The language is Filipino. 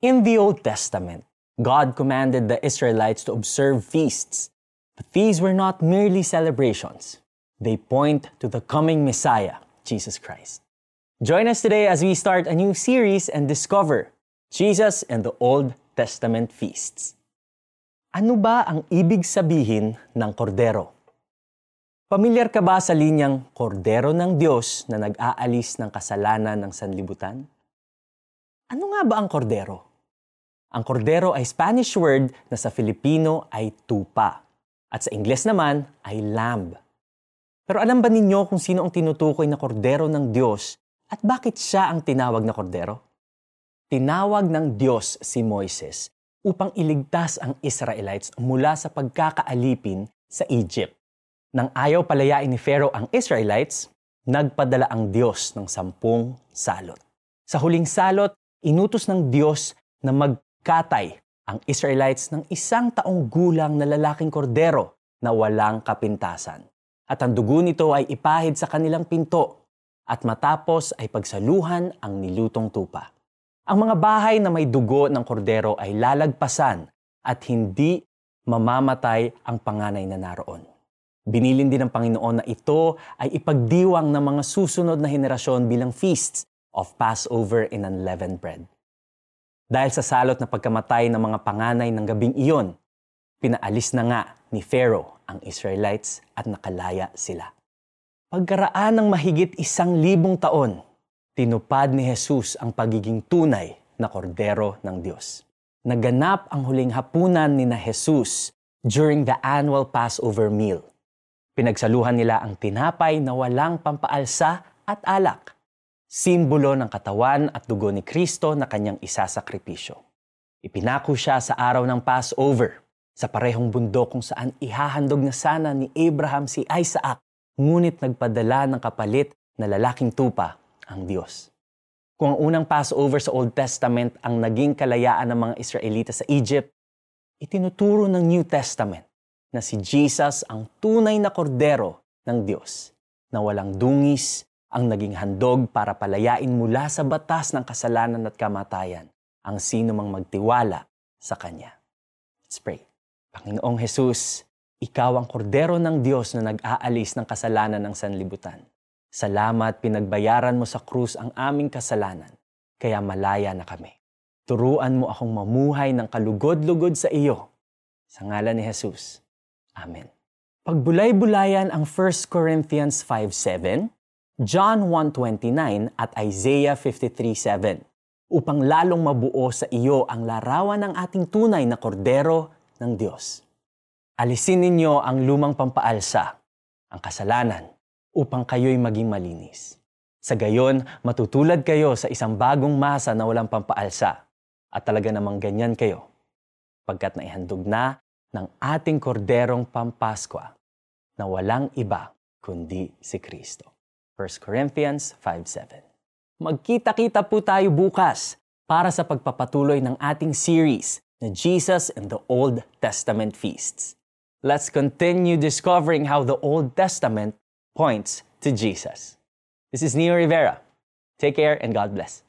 In the Old Testament, God commanded the Israelites to observe feasts, but these were not merely celebrations. They point to the coming Messiah, Jesus Christ. Join us today as we start a new series and discover Jesus and the Old Testament feasts. Ano ba ang ibig sabihin ng kordero? Pamilyar ka ba sa linyang kordero ng Diyos na nag-aalis ng kasalanan ng sanlibutan? Ano nga ba ang kordero? Ang kordero ay Spanish word na sa Filipino ay tupa. At sa Ingles naman ay lamb. Pero alam ba ninyo kung sino ang tinutukoy na kordero ng Diyos at bakit siya ang tinawag na kordero? Tinawag ng Diyos si Moises upang iligtas ang Israelites mula sa pagkakaalipin sa Egypt. Nang ayaw palayain ni Pharaoh ang Israelites, nagpadala ang Diyos ng sampung salot. Sa huling salot, inutos ng Diyos na mag katay ang Israelites ng isang taong gulang na lalaking kordero na walang kapintasan. At ang dugo nito ay ipahid sa kanilang pinto at matapos ay pagsaluhan ang nilutong tupa. Ang mga bahay na may dugo ng kordero ay lalagpasan at hindi mamamatay ang panganay na naroon. Binilin din ng Panginoon na ito ay ipagdiwang ng mga susunod na henerasyon bilang feasts of Passover in unleavened bread. Dahil sa salot na pagkamatay ng mga panganay ng gabing iyon, pinaalis na nga ni Pharaoh ang Israelites at nakalaya sila. Pagkaraan ng mahigit isang libong taon, tinupad ni Jesus ang pagiging tunay na kordero ng Diyos. Naganap ang huling hapunan ni na Jesus during the annual Passover meal. Pinagsaluhan nila ang tinapay na walang pampaalsa at alak simbolo ng katawan at dugo ni Kristo na kanyang isasakripisyo. Ipinako siya sa araw ng Passover sa parehong bundok kung saan ihahandog na sana ni Abraham si Isaac, ngunit nagpadala ng kapalit na lalaking tupa ang Diyos. Kung ang unang Passover sa Old Testament ang naging kalayaan ng mga Israelita sa Egypt, itinuturo ng New Testament na si Jesus ang tunay na kordero ng Diyos na walang dungis, ang naging handog para palayain mula sa batas ng kasalanan at kamatayan ang sino mang magtiwala sa Kanya. Let's pray. Panginoong Jesus, Ikaw ang kordero ng Diyos na nag-aalis ng kasalanan ng sanlibutan. Salamat pinagbayaran mo sa krus ang aming kasalanan, kaya malaya na kami. Turuan mo akong mamuhay ng kalugod-lugod sa iyo. Sa ngalan ni Jesus. Amen. Pagbulay-bulayan ang 1 Corinthians 5.7, John 1.29 at Isaiah 53.7 upang lalong mabuo sa iyo ang larawan ng ating tunay na kordero ng Diyos. Alisin ninyo ang lumang pampaalsa, ang kasalanan, upang kayo'y maging malinis. Sa gayon, matutulad kayo sa isang bagong masa na walang pampaalsa at talaga namang ganyan kayo pagkat naihandog na ng ating korderong pampaskwa na walang iba kundi si Kristo. 1 Corinthians 5.7. Magkita-kita po tayo bukas para sa pagpapatuloy ng ating series na Jesus and the Old Testament Feasts. Let's continue discovering how the Old Testament points to Jesus. This is Neo Rivera. Take care and God bless.